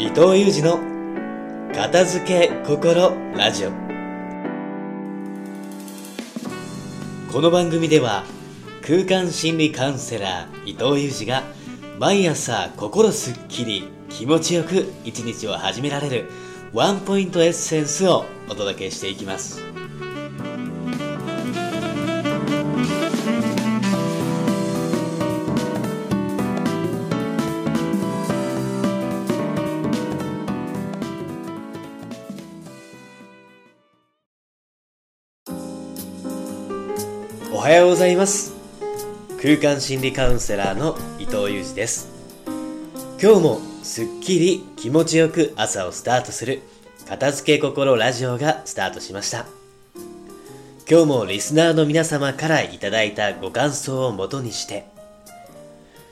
伊藤裕二の片付け心ラジオ。この番組では空間心理カウンセラー伊藤裕二が毎朝心すっきり気持ちよく一日を始められるワンポイントエッセンスをお届けしていきます。おはようございます。空間心理カウンセラーの伊藤裕二です。今日もすっきり気持ちよく朝をスタートする片付け心ラジオがスタートしました。今日もリスナーの皆様からいただいたご感想をもとにして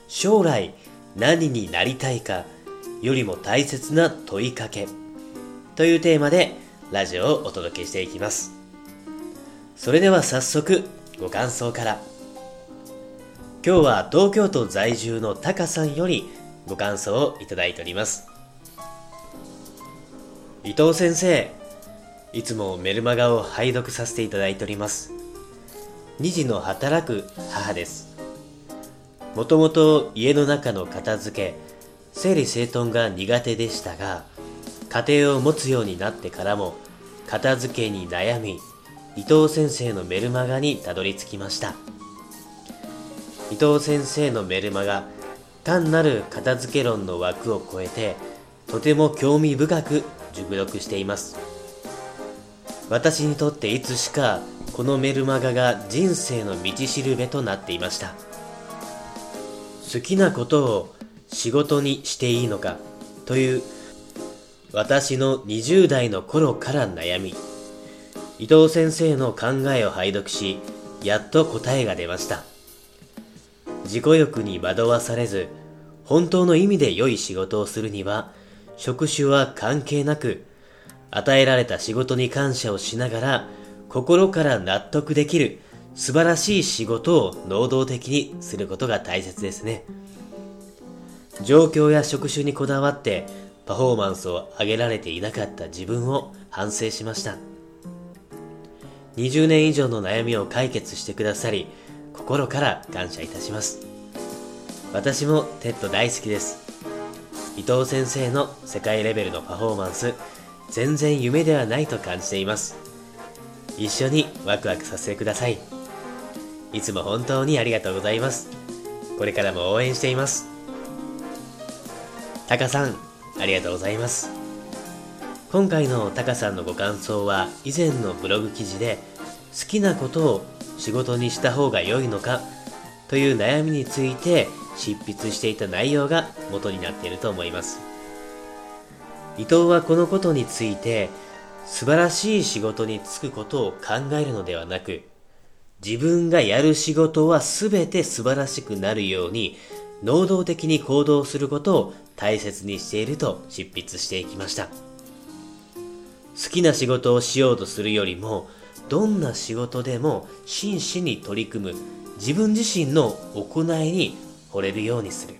将来何になりたいかよりも大切な問いかけというテーマでラジオをお届けしていきます。それでは早速ご感想から。今日は東京都在住のタカさんよりご感想をいただいております。伊藤先生いつもメルマガを拝読させていただいております。2児の働く母です。もともと家の中の片付け整理整頓が苦手でしたが家庭を持つようになってからも片付けに悩み伊藤先生のメルマガにたどり着きました。伊藤先生のメルマガ単なる片付け論の枠を超えてとても興味深く熟読しています。私にとっていつしかこのメルマガが人生の道しるべとなっていました。好きなことを仕事にしていいのかという私の20代の頃から悩み伊藤先生の考えを拝読しやっと答えが出ました。自己欲に惑わされず本当の意味で良い仕事をするには職種は関係なく与えられた仕事に感謝をしながら心から納得できる素晴らしい仕事を能動的にすることが大切ですね。状況や職種にこだわってパフォーマンスを上げられていなかった自分を反省しました。20年以上の悩みを解決してくださり心から感謝いたします。私も TED 大好きです。伊藤先生の世界レベルのパフォーマンス全然夢ではないと感じています。一緒にワクワクさせてください。いつも本当にありがとうございます。これからも応援しています。タカさんありがとうございます。今回のタカさんのご感想は以前のブログ記事で好きなことを仕事にした方が良いのかという悩みについて執筆していた内容が元になっていると思います。伊藤はこのことについて素晴らしい仕事に就くことを考えるのではなく自分がやる仕事は全て素晴らしくなるように能動的に行動することを大切にしていると執筆していきました。好きな仕事をしようとするよりもどんな仕事でも真摯に取り組む自分自身の行いに惚れるようにする。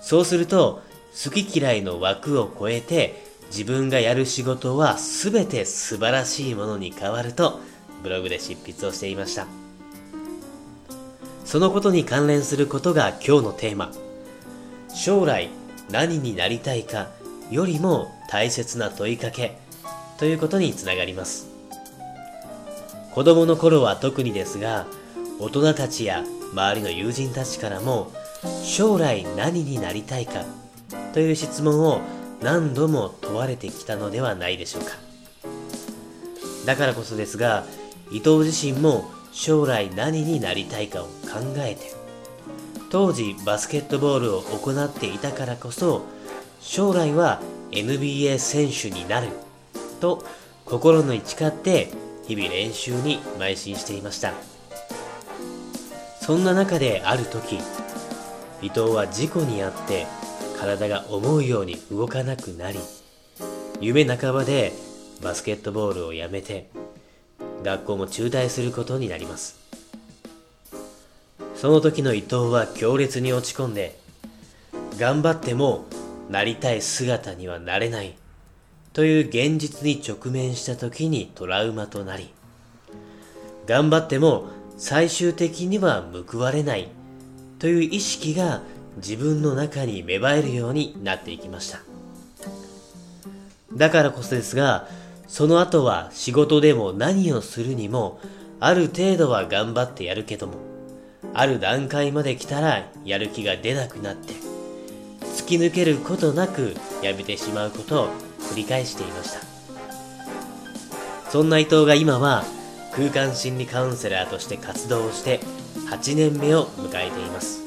そうすると好き嫌いの枠を超えて自分がやる仕事は全て素晴らしいものに変わるとブログで執筆をしていました。そのことに関連することが今日のテーマ。将来何になりたいかよりも大切な問いかけということにつながります。子供の頃は特にですが大人たちや周りの友人たちからも将来何になりたいかという質問を何度も問われてきたのではないでしょうか。だからこそですが伊藤自身も将来何になりたいかを考えて当時バスケットボールを行っていたからこそ将来は NBA 選手になると心に誓って日々練習に邁進していました。そんな中である時伊藤は事故に遭って体が思うように動かなくなり夢半ばでバスケットボールをやめて学校も中退することになります。その時の伊藤は強烈に落ち込んで頑張ってもなりたい姿にはなれない。という現実に直面した時にトラウマとなり頑張っても最終的には報われない。という意識が自分の中に芽生えるようになっていきました。だからこそですがその後は仕事でも何をするにもある程度は頑張ってやるけどもある段階まで来たらやる気が出なくなって突き抜けることなくやめてしまうことを繰り返していました。そんな伊藤が今は空間心理カウンセラーとして活動をして8年目を迎えています。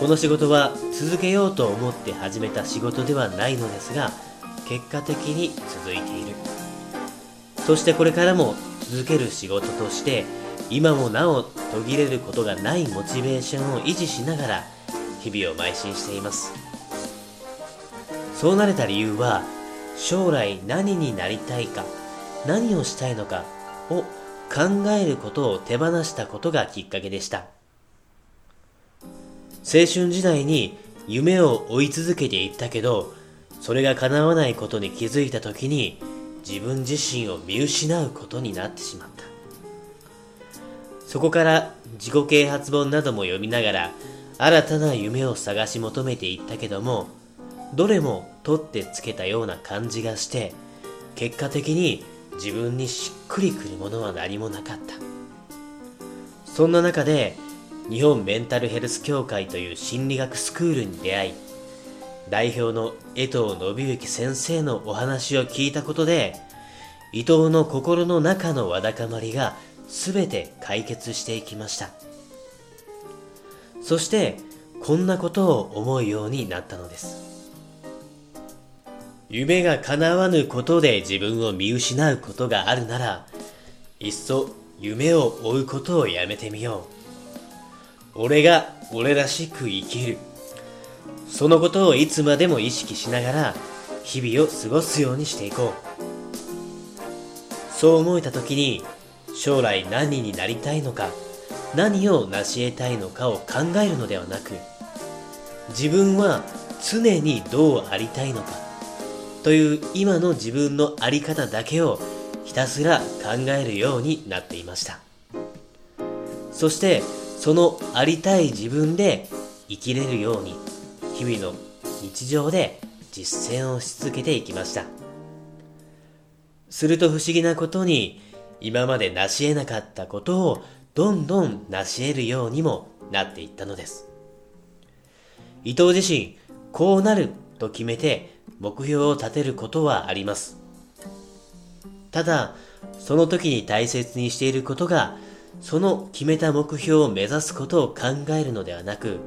この仕事は続けようと思って始めた仕事ではないのですが結果的に続いている。そしてこれからも続ける仕事として今もなお途切れることがないモチベーションを維持しながら日々を邁進しています。そうなれた理由は将来何になりたいか何をしたいのかを考えることを手放したことがきっかけでした。青春時代に夢を追い続けていったけどそれが叶わないことに気づいた時に自分自身を見失うことになってしまった。そこから自己啓発本なども読みながら新たな夢を探し求めていったけどもどれも取ってつけたような感じがして結果的に自分にしっくりくるものは何もなかった。そんな中で日本メンタルヘルス協会という心理学スクールに出会い代表の江藤信之先生のお話を聞いたことで伊藤の心の中のわだかまりが全て解決していきました。そしてこんなことを思うようになったのです。夢が叶わぬことで自分を見失うことがあるならいっそ夢を追うことをやめてみよう。俺が俺らしく生きる。そのことをいつまでも意識しながら日々を過ごすようにしていこう。そう思えた時に将来何になりたいのか何を成し得たいのかを考えるのではなく自分は常にどうありたいのかという今の自分の在り方だけをひたすら考えるようになっていました。そしてそのありたい自分で生きれるように日々の日常で実践をし続けていきました。すると不思議なことに今まで成し得なかったことをどんどん成し得るようにもなっていったのです。伊藤自身こうなると決めて目標を立てることはあります。ただその時に大切にしていることがその決めた目標を目指すことを考えるのではなく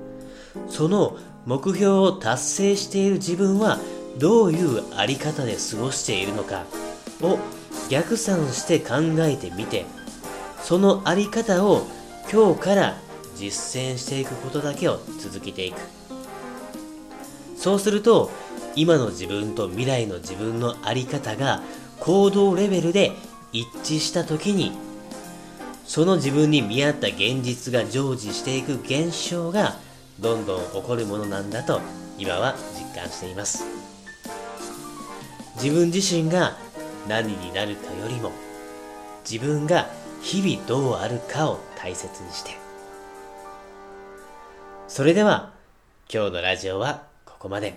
その目標を達成している自分はどういうあり方で過ごしているのかを逆算して考えてみてそのあり方を今日から実践していくことだけを続けていく。そうすると今の自分と未来の自分のあり方が行動レベルで一致した時にその自分に見合った現実が成就していく現象がどんどん起こるものなんだと今は実感しています。自分自身が何になるかよりも自分が日々どうあるかを大切にして。それでは今日のラジオはここまで。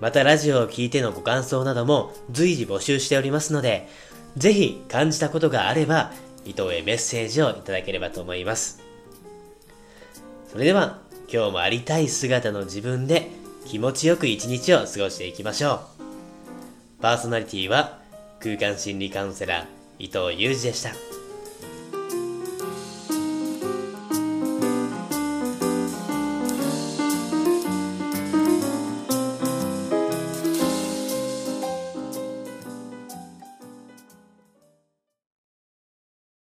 またラジオを聴いてのご感想なども随時募集しておりますのでぜひ感じたことがあれば伊藤へメッセージをいただければと思います。それでは今日もありたい姿の自分で気持ちよく一日を過ごしていきましょう。パーソナリティは空間心理カウンセラー伊藤裕二でした。